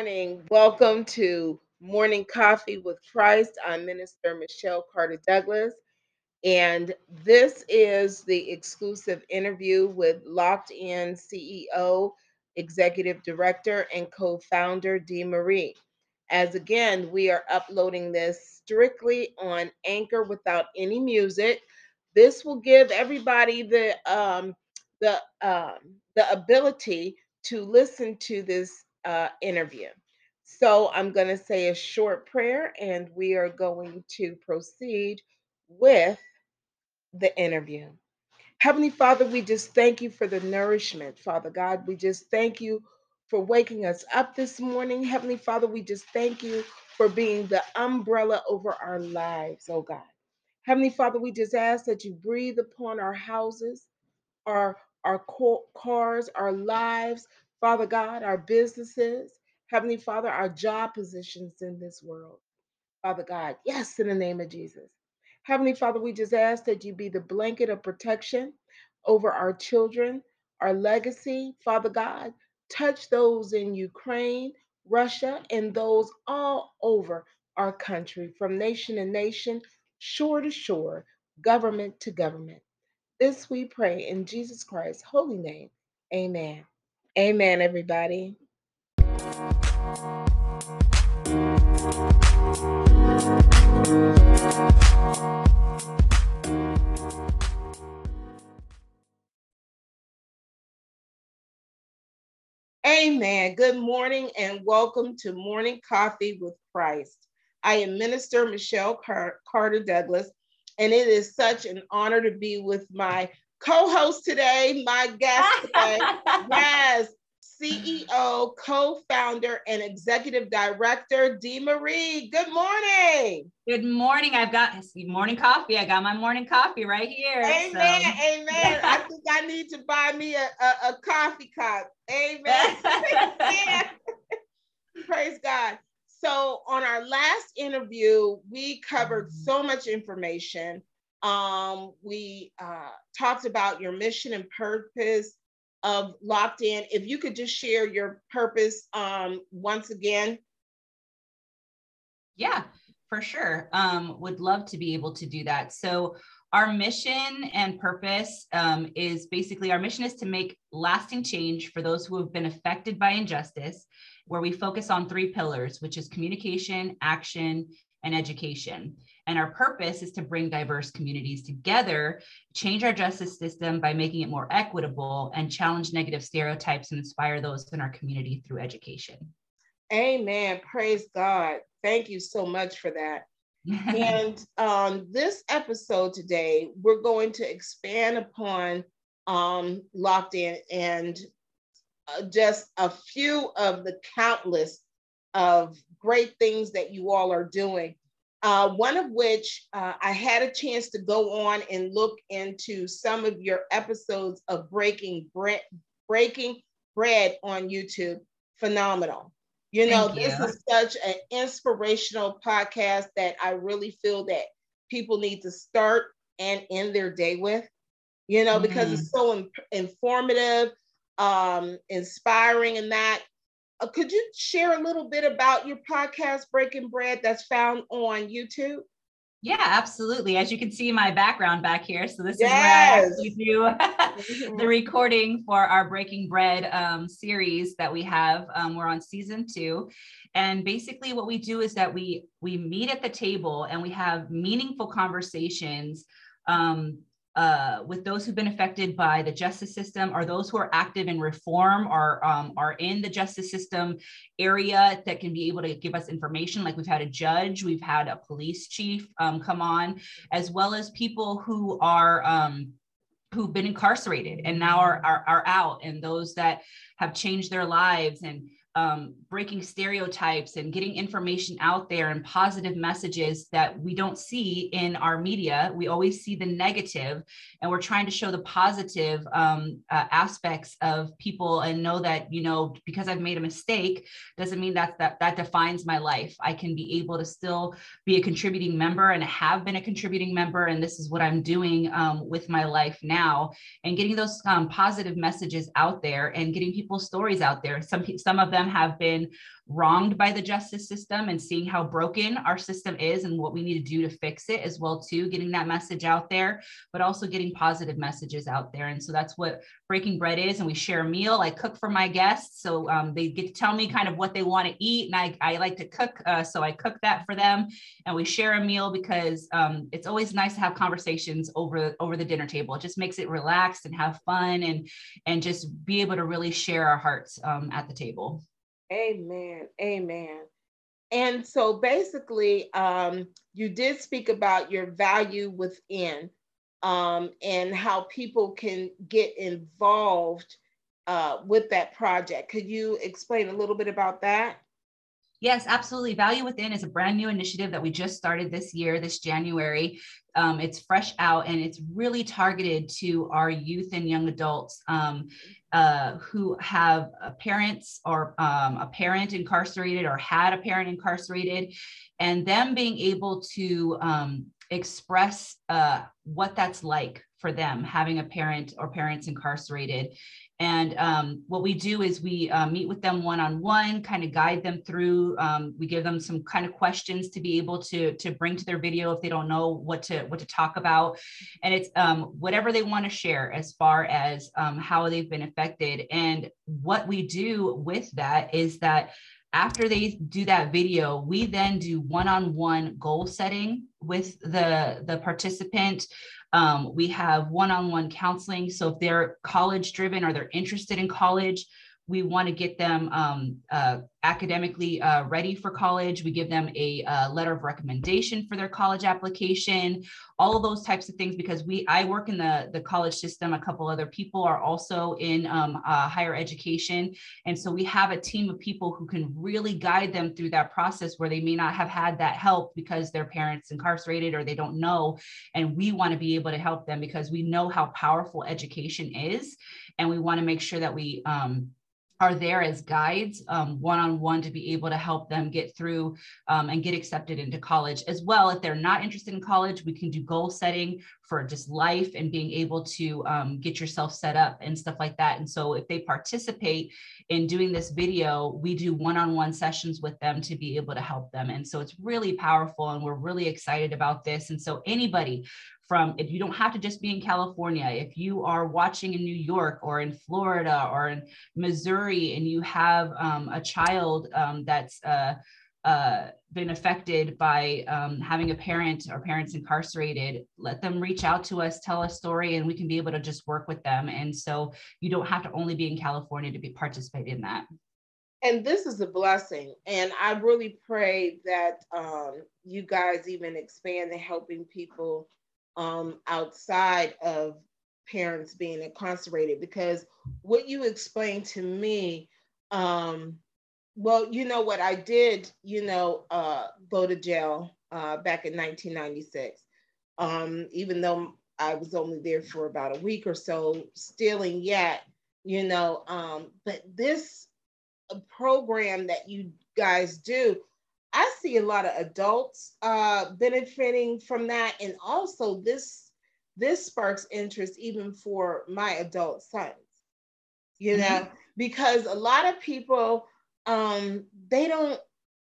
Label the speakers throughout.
Speaker 1: morning. Welcome to Morning Coffee with Christ. I'm Minister Michelle Carter Douglas, and this is the exclusive interview with Locked In CEO, Executive Director, and co founder Dee Marie. As again, we are uploading this strictly on Anchor without any music. This will give everybody the um, the um, the ability to listen to this uh, interview. So I'm going to say a short prayer and we are going to proceed with the interview. Heavenly Father, we just thank you for the nourishment, Father God. We just thank you for waking us up this morning. Heavenly Father, we just thank you for being the umbrella over our lives, oh God. Heavenly Father, we just ask that you breathe upon our houses, our our cars, our lives, Father God, our businesses, Heavenly Father, our job positions in this world. Father God, yes, in the name of Jesus. Heavenly Father, we just ask that you be the blanket of protection over our children, our legacy. Father God, touch those in Ukraine, Russia, and those all over our country, from nation to nation, shore to shore, government to government. This we pray in Jesus Christ's holy name. Amen. Amen, everybody. Amen. Good morning and welcome to Morning Coffee with Christ. I am Minister Michelle Car- Carter Douglas, and it is such an honor to be with my co-host today, my guest today. yes, CEO, co-founder, and executive director, Dee Marie. Good morning.
Speaker 2: Good morning. I've got morning coffee. I got my morning coffee right here.
Speaker 1: Amen. So. Amen. I think I need to buy me a, a, a coffee cup. Amen. Praise God. So, on our last interview, we covered mm-hmm. so much information. Um, we uh, talked about your mission and purpose of Locked In. If you could just share your purpose um, once again.
Speaker 2: Yeah, for sure. Um, would love to be able to do that. So, our mission and purpose um, is basically our mission is to make lasting change for those who have been affected by injustice where we focus on three pillars, which is communication, action, and education. And our purpose is to bring diverse communities together, change our justice system by making it more equitable, and challenge negative stereotypes and inspire those in our community through education.
Speaker 1: Amen. Praise God. Thank you so much for that. and um, this episode today, we're going to expand upon um, Locked In and uh, just a few of the countless of great things that you all are doing. Uh, one of which uh, I had a chance to go on and look into some of your episodes of Breaking Bread, Breaking Bread on YouTube. Phenomenal. You know, Thank this you. is such an inspirational podcast that I really feel that people need to start and end their day with. You know, mm. because it's mm. so in- informative um, inspiring in that. Uh, could you share a little bit about your podcast, Breaking Bread, that's found on YouTube?
Speaker 2: Yeah, absolutely. As you can see my background back here. So this yes. is where I actually do mm-hmm. the recording for our Breaking Bread um, series that we have. Um, we're on season two. And basically what we do is that we we meet at the table and we have meaningful conversations um, uh, with those who've been affected by the justice system or those who are active in reform or um, are in the justice system area that can be able to give us information. Like we've had a judge, we've had a police chief um, come on, as well as people who are um, who've been incarcerated and now are, are, are out and those that have changed their lives and um, breaking stereotypes and getting information out there and positive messages that we don't see in our media. We always see the negative, and we're trying to show the positive um, uh, aspects of people and know that you know because I've made a mistake doesn't mean that that that defines my life. I can be able to still be a contributing member and have been a contributing member, and this is what I'm doing um, with my life now. And getting those um, positive messages out there and getting people's stories out there. Some some of them have been wronged by the justice system and seeing how broken our system is and what we need to do to fix it as well too getting that message out there but also getting positive messages out there. And so that's what breaking bread is and we share a meal. I cook for my guests so um, they get to tell me kind of what they want to eat and i, I like to cook uh, so i cook that for them and we share a meal because um, it's always nice to have conversations over over the dinner table. It just makes it relaxed and have fun and and just be able to really share our hearts um, at the table
Speaker 1: Amen. Amen. And so basically, um, you did speak about your value within um, and how people can get involved uh, with that project. Could you explain a little bit about that?
Speaker 2: Yes, absolutely. Value Within is a brand new initiative that we just started this year, this January. Um, it's fresh out and it's really targeted to our youth and young adults um, uh, who have parents or um, a parent incarcerated or had a parent incarcerated, and them being able to um, express uh, what that's like for them having a parent or parents incarcerated and um, what we do is we uh, meet with them one-on-one, kind of guide them through. Um, we give them some kind of questions to be able to to bring to their video if they don't know what to what to talk about, and it's um, whatever they want to share as far as um, how they've been affected. And what we do with that is that after they do that video, we then do one-on-one goal setting with the the participant um, we have one-on-one counseling. So if they're college driven or they're interested in college, we want to get them um, uh, academically uh, ready for college. We give them a, a, uh, letter of recommendation for their college application, all of those types of things. Because we, I work in the the college system. A couple other people are also in um, uh, higher education, and so we have a team of people who can really guide them through that process where they may not have had that help because their parents incarcerated or they don't know. And we want to be able to help them because we know how powerful education is, and we want to make sure that we um, are there as guides one on one to be able to help them get through um, and get accepted into college as well. If they're not interested in college, we can do goal setting for just life and being able to um, get yourself set up and stuff like that. And so if they participate in doing this video, we do one on one sessions with them to be able to help them. And so it's really powerful and we're really excited about this. And so anybody from if you don't have to just be in California, if you are watching in New York or in Florida or in Missouri and you have um, a child um, that's uh, uh, been affected by um, having a parent or parents incarcerated, let them reach out to us, tell a story, and we can be able to just work with them. And so you don't have to only be in California to be participate in that.
Speaker 1: And this is a blessing. And I really pray that um, you guys even expand the helping people um, outside of parents being incarcerated because what you explained to me um, well you know what i did you know uh, go to jail uh, back in 1996 um, even though i was only there for about a week or so stealing yet you know um, but this uh, program that you guys do I see a lot of adults uh, benefiting from that, and also this this sparks interest even for my adult sons. You know, mm-hmm. because a lot of people um, they don't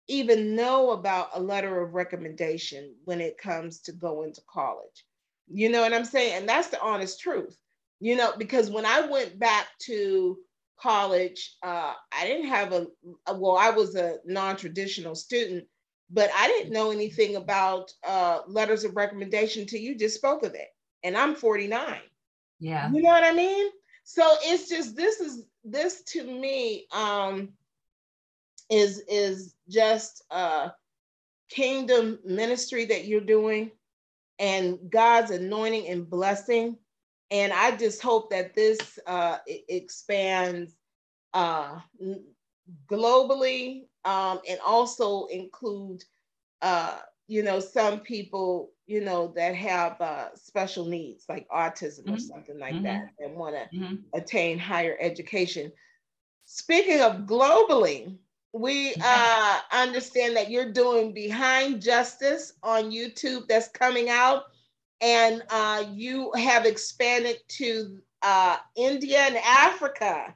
Speaker 1: even know about a letter of recommendation when it comes to going to college. You know what I'm saying? And that's the honest truth. You know, because when I went back to college, uh, I didn't have a, well, I was a non traditional student, but I didn't know anything about uh, letters of recommendation till you just spoke of it. And I'm 49.
Speaker 2: Yeah.
Speaker 1: You know what I mean? So it's just, this is, this to me um, is, is just a kingdom ministry that you're doing and God's anointing and blessing and I just hope that this uh, expands uh, globally um, and also include, uh, you know, some people, you know, that have uh, special needs like autism mm-hmm. or something like mm-hmm. that and want to mm-hmm. attain higher education. Speaking of globally, we uh, understand that you're doing Behind Justice on YouTube that's coming out and uh, you have expanded to uh, India and Africa.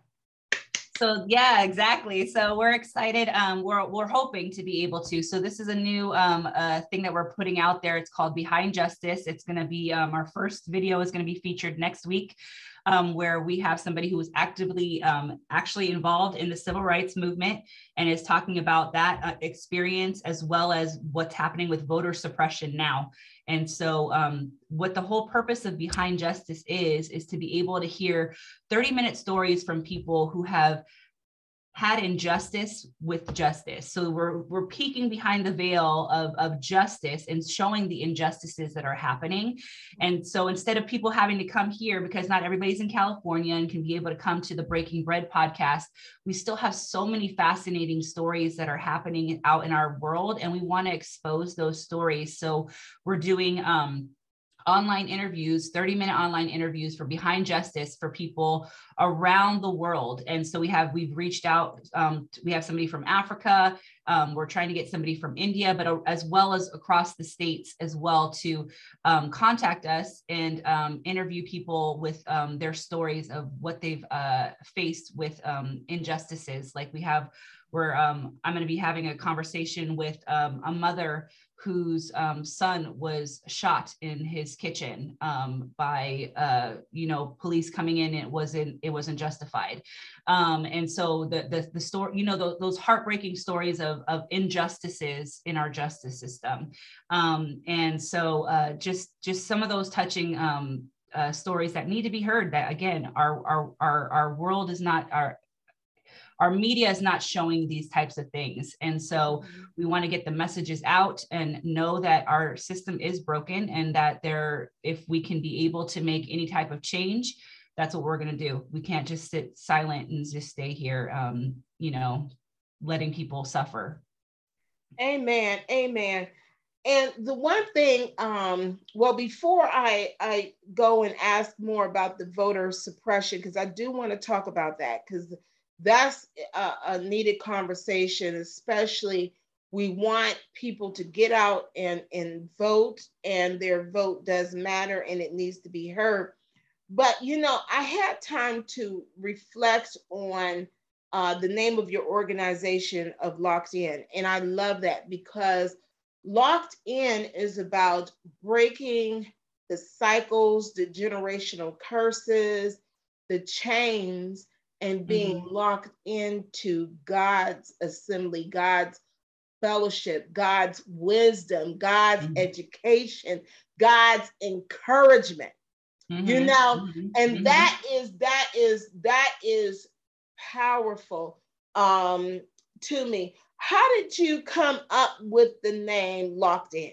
Speaker 2: so yeah, exactly. So we're excited. Um, we're we're hoping to be able to. So this is a new um uh, thing that we're putting out there. It's called Behind Justice. It's going to be um, our first video is going to be featured next week um, where we have somebody who was actively um, actually involved in the civil rights movement and is talking about that uh, experience as well as what's happening with voter suppression now. And so, um, what the whole purpose of Behind Justice is, is to be able to hear 30 minute stories from people who have had injustice with justice. So we're we're peeking behind the veil of, of justice and showing the injustices that are happening. And so instead of people having to come here because not everybody's in California and can be able to come to the Breaking Bread podcast, we still have so many fascinating stories that are happening out in our world and we want to expose those stories. So we're doing um online interviews 30 minute online interviews for behind justice for people around the world. And so we have we've reached out um, we have somebody from africa um, we're trying to get somebody from india but uh, as well as across the states as well to um, contact us and um, interview people with um, their stories of what they've uh, faced with um, injustices. Like we have where I'm going to be having a conversation with a mother whose um, son was shot in his kitchen um, by uh, you know police coming in. It wasn't it wasn't justified, um, and so the the, the story you know those, those heartbreaking stories of of injustices in our justice system, um, and so uh, just just some of those touching. Um, uh, stories that need to be heard that again our our our, our world is not our our media is not showing these types of things. And so mm-hmm. we want to get the messages out and know that our system is broken and that there, if we can be able to make any type of change, that's what we're going to do. We can't just sit silent and just stay here, um, you know, letting people suffer.
Speaker 1: Amen. Amen. And the one thing, um, well, before I I go and ask more about the voter suppression, because I do want to talk about that, because that's a, a needed conversation, especially we want people to get out and, and vote, and their vote does matter and it needs to be heard. But you know, I had time to reflect on uh, the name of your organization of Locked In, and I love that because Locked In is about breaking the cycles, the generational curses, the chains and being mm-hmm. locked into God's assembly, God's fellowship, God's wisdom, God's mm-hmm. education, God's encouragement. Mm-hmm. You know, mm-hmm. and mm-hmm. that is that is that is powerful um to me. How did you come up with the name Locked In?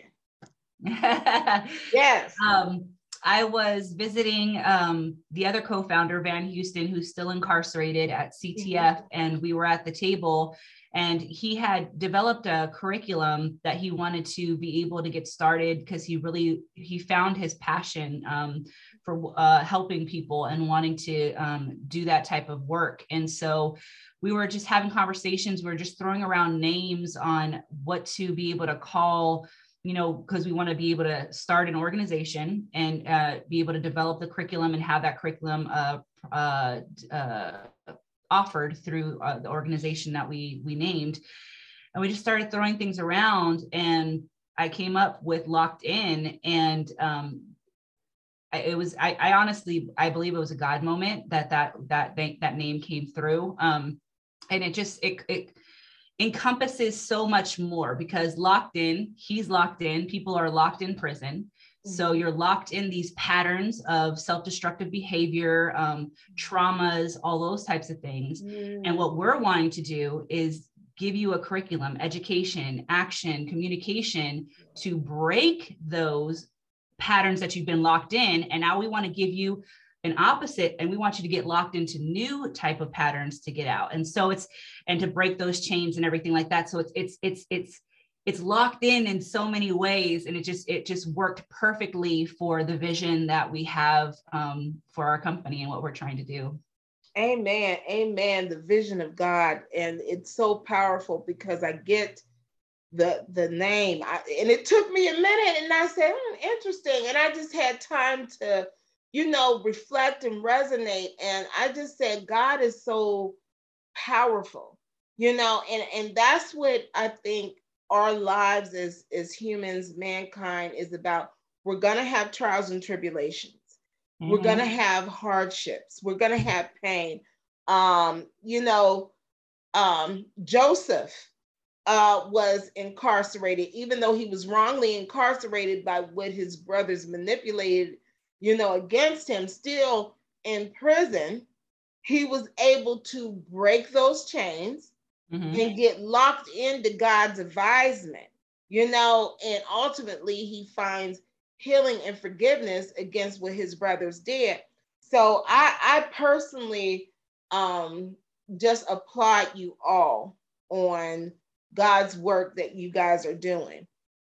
Speaker 2: yes. Um I was visiting um, the other co-founder, Van Houston, who's still incarcerated at CTF, mm-hmm. and we were at the table. And he had developed a curriculum that he wanted to be able to get started because he really he found his passion um, for uh, helping people and wanting to um, do that type of work. And so we were just having conversations. We were just throwing around names on what to be able to call you know, because we want to be able to start an organization and uh, be able to develop the curriculum and have that curriculum uh, uh, uh offered through uh, the organization that we we named. And we just started throwing things around, and I came up with Locked In, and um, I, it was I, I, honestly I believe it was a God moment that that that that name came through. Um, and it just it it encompasses so much more because locked in, he's locked in, people are locked in prison. So mm-hmm. you're locked in these patterns of self destructive behavior, um, traumas, all those types of things. Mm. And what we're wanting to do is give you a curriculum, education, action, communication to break those patterns that you've been locked in. And now we want to give you an opposite and we want you to get locked into new type of patterns to get out. And so it's and to break those chains and everything like that. So it's it's it's it's it's locked in in so many ways and it just it just worked perfectly for the vision that we have um, for our company and what we're trying to do.
Speaker 1: Amen. Amen. The vision of god and it's so powerful because i get the the name. I, and it took me a minute and i said hmm, interesting. And i just had time to you know, reflect and resonate. And I just said, God is so powerful, you know, and, and that's what I think our lives as, as humans, mankind is about. We're gonna have trials and tribulations. Mm-hmm. We're gonna have hardships. We're gonna have pain. Um, you know, um, Joseph uh, was incarcerated, even though he was wrongly incarcerated by what his brothers manipulated, you know, against him, still in prison, he was able to break those chains mm-hmm. and get locked into God's advisement, you know, and ultimately he finds healing and forgiveness against what his brothers did. So I, I personally um, just applaud you all on God's work that you guys are doing.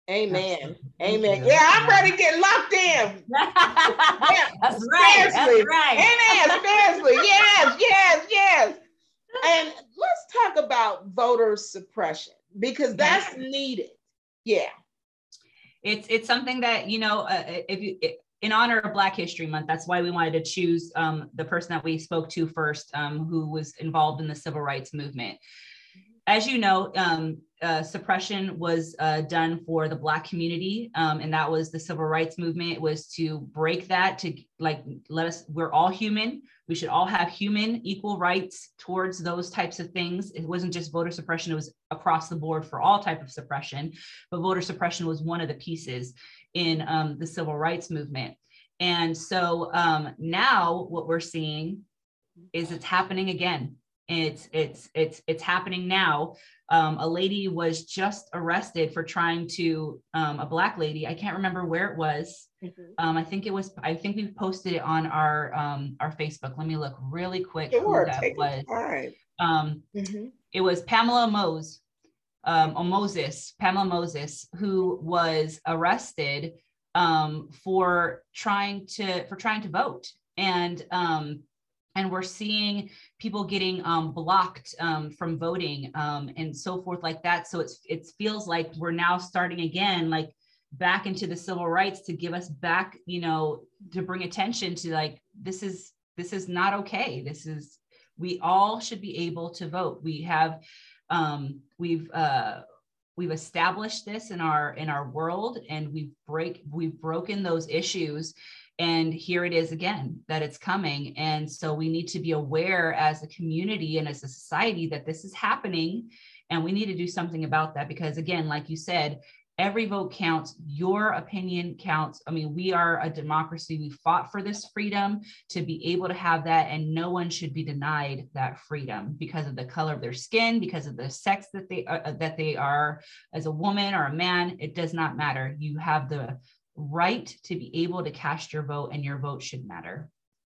Speaker 1: Amen. Amen. Yeah, I'm ready to get locked in.
Speaker 2: yeah, that's right. That's right.
Speaker 1: Amen. Seriously. Yes, yes, yes. And let's talk about voter suppression because that's needed. Yeah.
Speaker 2: It's it's something that you know uh, if you it, in honor of Black History Month, that's why we wanted to choose um, the person that we spoke to first, um, who was involved in the civil rights movement as you know, um, uh, suppression was uh, done for the Black community, um, and that was the civil rights movement. Was to break that, to like let us. We're all human. We should all have human equal rights towards those types of things. It wasn't just voter suppression; it was across the board for all type of suppression. But voter suppression was one of the pieces in um, the civil rights movement. And so um, now, what we're seeing is it's happening again it's it's it's it's happening now. Um, a lady was just arrested for trying to um, a black lady i can't remember where it was. Mm-hmm. um, i think it was i think we posted it on our um, our facebook. Let me look really quick
Speaker 1: sure, who that was. um,
Speaker 2: mm-hmm. it was pamela mose um, or moses pamela moses who was arrested um, for trying to for trying to vote. And um, and we're seeing people getting um, blocked um, from voting um, and so forth like that. So it's it feels like we're now starting again like back into the civil rights to give us back you know to bring attention to like this is this is not okay. This is we all should be able to vote. We have um we've uh we've established this in our in our world and we've break we've broken those issues and here it is again that it's coming. And so we need to be aware as a community and as a society that this is happening. And we need to do something about that because, again, like you said, every vote counts your opinion counts i mean we are a democracy we fought for this freedom to be able to have that and no one should be denied that freedom because of the color of their skin because of the sex that they uh, that they are as a woman or a man it does not matter you have the right to be able to cast your vote and your vote should matter.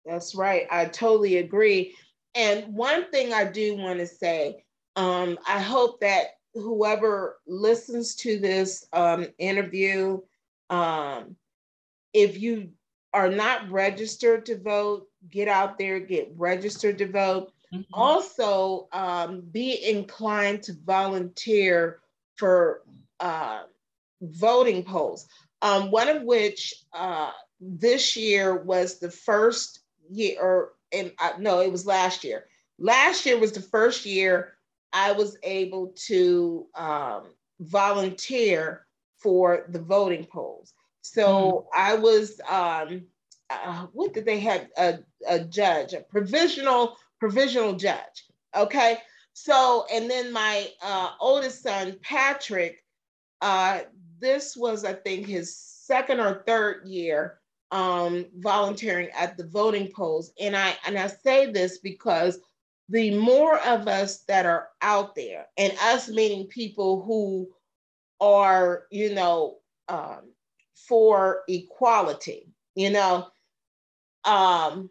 Speaker 1: That's right. I totally agree. And one thing I do want to say, um, I hope that whoever listens to this um, interview, um, if you are not registered to vote, get out there, get registered to vote. Mm-hmm. Also, um, be inclined to volunteer for uh, voting polls um, one of which uh, this year was the first year, or and uh, no, it was last year. Last year was the first year I was able to um, volunteer for the voting polls. So mm. I was, um, uh, what did they have? A, a judge, a provisional provisional judge. Okay. So, and then my uh, oldest son, Patrick, uh, this was, I think, his second or third year um, volunteering at the voting polls. And I and I say this because the more of us that are out there, and us meaning people who are, you know, um, for equality, you know, um,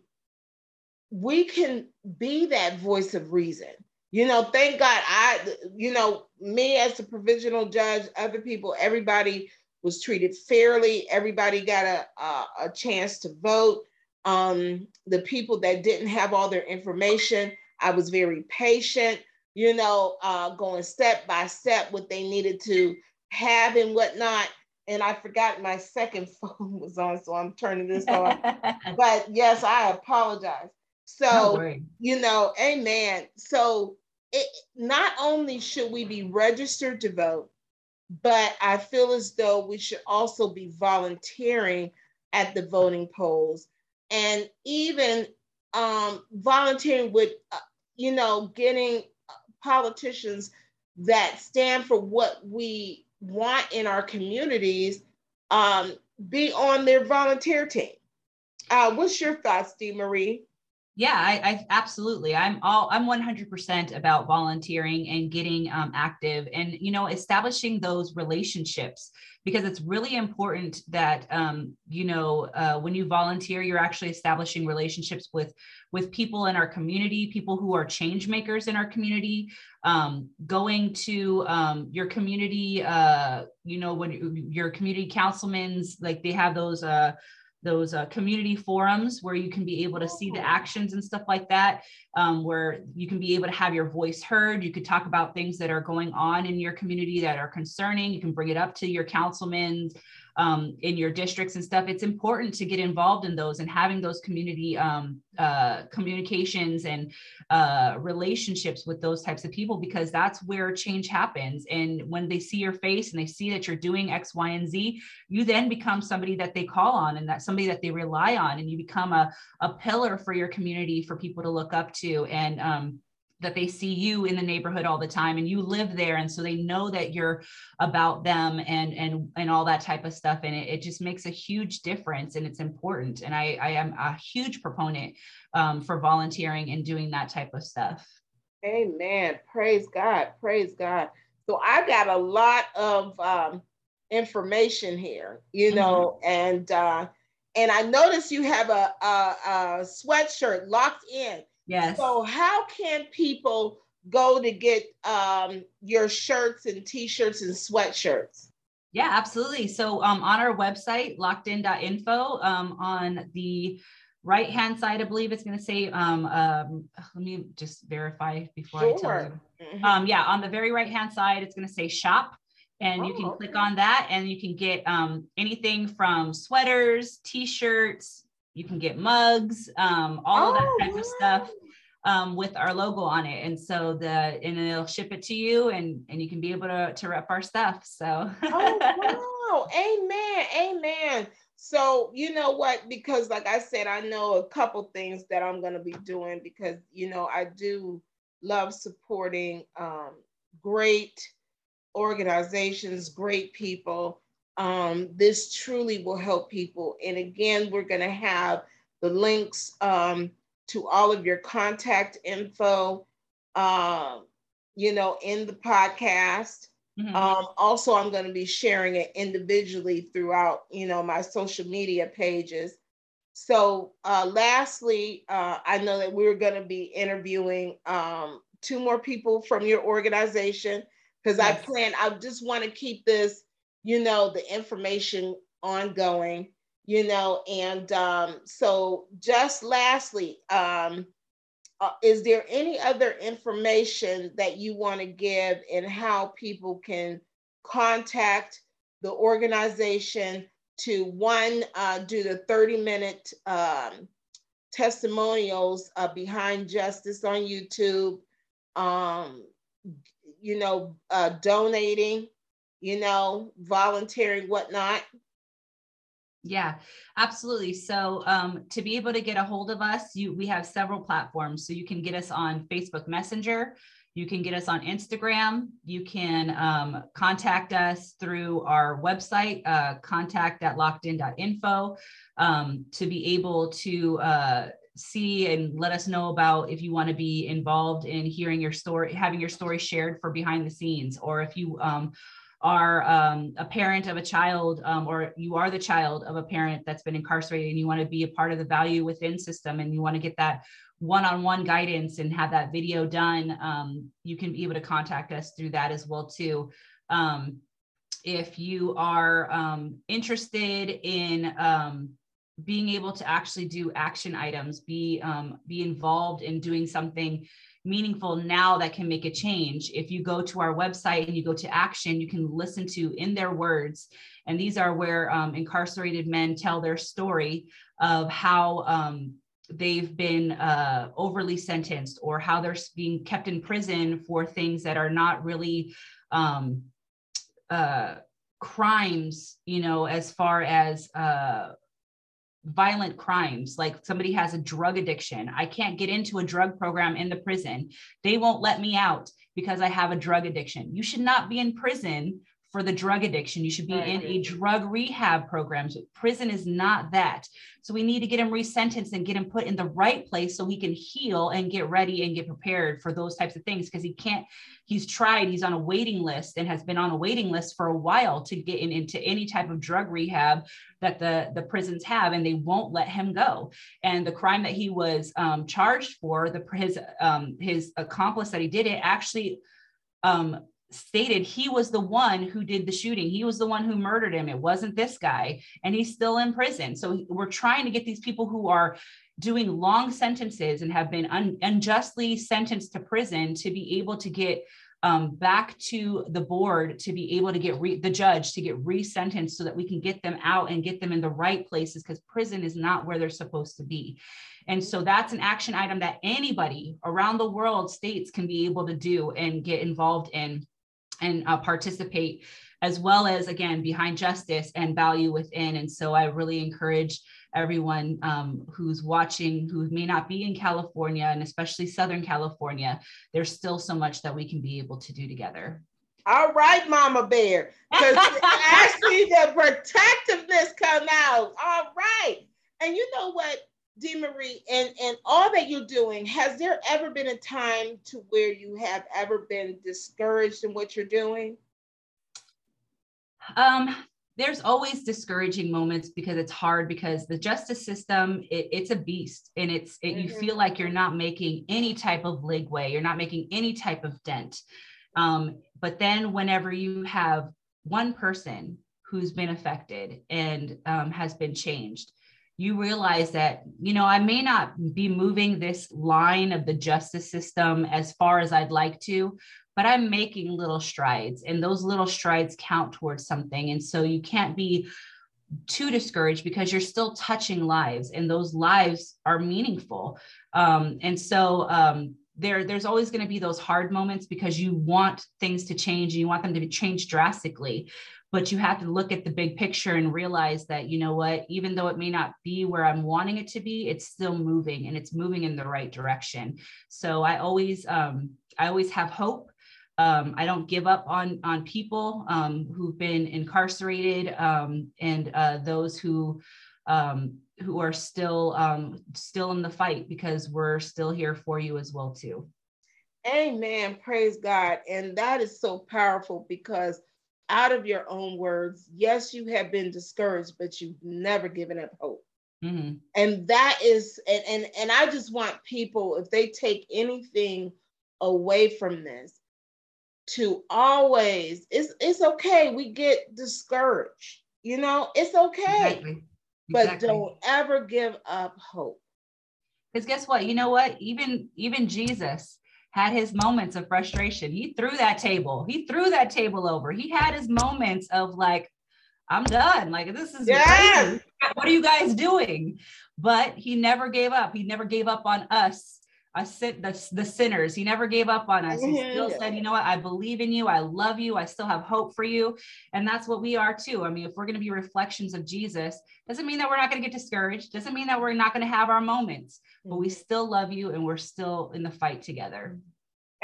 Speaker 1: we can be that voice of reason. You know, thank God I, you know, me as the provisional judge, other people, everybody was treated fairly. Everybody got a, a, a chance to vote. Um, the people that didn't have all their information, I was very patient, you know, uh, going step by step what they needed to have and whatnot. And I forgot my second phone was on, so I'm turning this on. but yes, I apologize. So, you know, amen. So it, not only should we be registered to vote, but I feel as though we should also be volunteering at the voting polls and even um, volunteering with, uh, you know, getting politicians that stand for what we want in our communities um, be on their volunteer team. Uh, what's your thoughts, Dee Marie?
Speaker 2: Yeah, I, I, absolutely. I'm all I'm 100% about volunteering and getting um, active, and you know, establishing those relationships because it's really important that um, you know uh, when you volunteer, you're actually establishing relationships with with people in our community, people who are change makers in our community. Um, going to um, your community, uh, you know, when your community councilmen's like they have those. Uh, those uh, community forums where you can be able to see the oh. actions and stuff like that, um, where you can be able to have your voice heard. You could talk about things that are going on in your community that are concerning. You can bring it up to your councilmen, um, in your districts and stuff, it's important to get involved in those and having those community um, uh, communications and uh, relationships with those types of people because that's where change happens. And when they see your face and they see that you're doing X, Y, and Z, you then become somebody that they call on and that somebody that they rely on, and you become a, a pillar for your community for people to look up to. And um, that they see you in the neighborhood all the time and you live there. And so they know that you're about them and and and all that type of stuff. And it, it just makes a huge difference and it's important. And i i am a huge proponent um, for volunteering and doing that type of stuff.
Speaker 1: Amen. Praise god. Praise god. So i got a lot of um, information here you mm-hmm. know mm-hmm. and uh and i notice you have a, a, a sweatshirt locked in
Speaker 2: Yes.
Speaker 1: So how can people go to get um, your shirts and t-shirts and sweatshirts?
Speaker 2: Yeah, absolutely. So um, on our website, lockedin.info, um, on the right hand side, I believe it's going to say, um, um, let me just verify before sure. I tell you. Mm-hmm. Um, yeah, on the very right hand side, it's going to say shop. And oh, you can oh, okay. click on that and you can get um, anything from sweaters, t shirts, you can get mugs, um, all oh, of that oh, type wow. of stuff um, with our logo on it. And so the and it'll ship it to you and and you can be able to to rep our stuff. So
Speaker 1: oh wow. Amen. Amen. So you know what? Because like I said, I know a couple things that I'm gonna be doing because you know I do love supporting um, great organizations, great people um, this truly will help people. And again, we're going to have the links um, to all of your contact info, uh, you know, in the podcast. Mm-hmm. Um, also, I'm going to be sharing it individually throughout, you know, my social media pages. So, uh, lastly, uh, I know that we're going to be interviewing um, two more people from your organization because yes. I plan. I just want to keep this you know, the information ongoing, you know, and um, so just lastly, um, uh, is there any other information that you want to give in how people can contact the organization to one, uh, do the 30 minute um, testimonials uh, behind justice on YouTube, um, you know, uh, donating you know, volunteering, whatnot?
Speaker 2: Yeah, absolutely. So um, to be able to get a hold of us, you we have several platforms. So you can get us on Facebook Messenger, you can get us on Instagram, you can um, contact us through our website, uh, contact at lockedin.info um, to be able to uh, see and let us know about if you want to be involved in hearing your story, having your story shared for behind the scenes, or if you um, are um, a parent of a child um, or you are the child of a parent that's been incarcerated and you want to be a part of the value within system and you want to get that one-on-one guidance and have that video done um, you can be able to contact us through that as well too. Um, if you are um, interested in um, being able to actually do action items be be involved in doing something meaningful now that can make a change. If you go to our website and you go to action, you can listen to in their words. And these are where um, incarcerated men tell their story of how um, they've been uh, overly sentenced or how they're being kept in prison for things that are not really um, uh, crimes, you know, as far as uh, violent crimes like somebody has a drug addiction i can't get into a drug program in the prison they won't let me out because i have a drug addiction. You should not be in prison for the drug addiction. You should be in a drug rehab program. So prison is not that. So we need to get him resentenced and get him put in the right place so he can heal and get ready and get prepared for those types of things because he can't, he's tried, he's on a waiting list and has been on a waiting list for a while to get in, into any type of drug rehab that the, the prisons have and they won't let him go. And the crime that he was um, charged for, the his um, his accomplice that he did it actually um, stated he was the one who did the shooting. He was the one who murdered him. It wasn't this guy. And he's still in prison. So we're trying to get these people who are doing long sentences and have been un- unjustly sentenced to prison to be able to get um, back to the board to be able to get re- the judge to get resentenced so that we can get them out and get them in the right places because prison is not where they're supposed to be. And so that's an action item that anybody around the world states can be able to do and get involved in and uh, participate as well as again behind justice and value within. And so i really encourage everyone um, who's watching who may not be in california and especially southern california there's still so much that we can be able to do together.
Speaker 1: All right mama bear because actually see the protectiveness come out. All right. And you know what Dee Marie, and, and all that you're doing, has there ever been a time to where you have ever been discouraged in what you're doing?
Speaker 2: Um, there's always discouraging moments because it's hard because the justice system it, it's a beast and it's it, mm-hmm. you feel like you're not making any type of legway you're not making any type of dent um, but then whenever you have one person who's been affected and um, has been changed you realize that, you know, I may not be moving this line of the justice system as far as I'd like to, but I'm making little strides and those little strides count towards something. And so you can't be too discouraged because you're still touching lives and those lives are meaningful. Um, and so, um, there there's always going to be those hard moments because you want things to change and you want them to be changed drastically but you have to look at the big picture and realize that you know what even though it may not be where i'm wanting it to be it's still moving and it's moving in the right direction. So i always um, i always have hope. Um, i don't give up on on people um, who've been incarcerated um, and uh, those who um, who are still um, still in the fight because we're still here for you as well too.
Speaker 1: Amen. Praise god. And that is so powerful because out of your own words, yes, you have been discouraged, but you've never given up hope. Mm-hmm. And that is, and, and and I just want people, if they take anything away from this, to always, it's it's okay. We get discouraged, you know, it's okay. Exactly. But don't ever give up hope.
Speaker 2: Because guess what? You know what? Even even Jesus, had his moments of frustration. He threw that table. He threw that table over. He had his moments of like, I'm done. Like this is yes. What are you guys doing? But he never gave up. He never gave up on us. I sit the, the sinners. He never gave up on us. He still said, you know what? I believe in you. I love you. I still have hope for you. And that's what we are too. I mean, if we're going to be reflections of Jesus, doesn't mean that we're not going to get discouraged. Doesn't mean that we're not going to have our moments, but we mm-hmm. still love you and we're still in the fight together.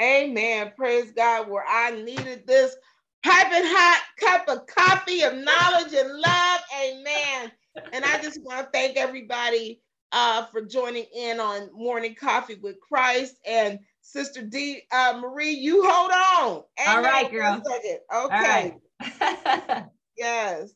Speaker 1: Amen. Praise God. Where I needed this piping hot cup of coffee of knowledge and love. Amen. And I just want to thank everybody uh, for joining in on Morning Coffee with Christ. And Sister D uh, Marie, you hold on.
Speaker 2: All right, girl.
Speaker 1: Okay. All right. yes.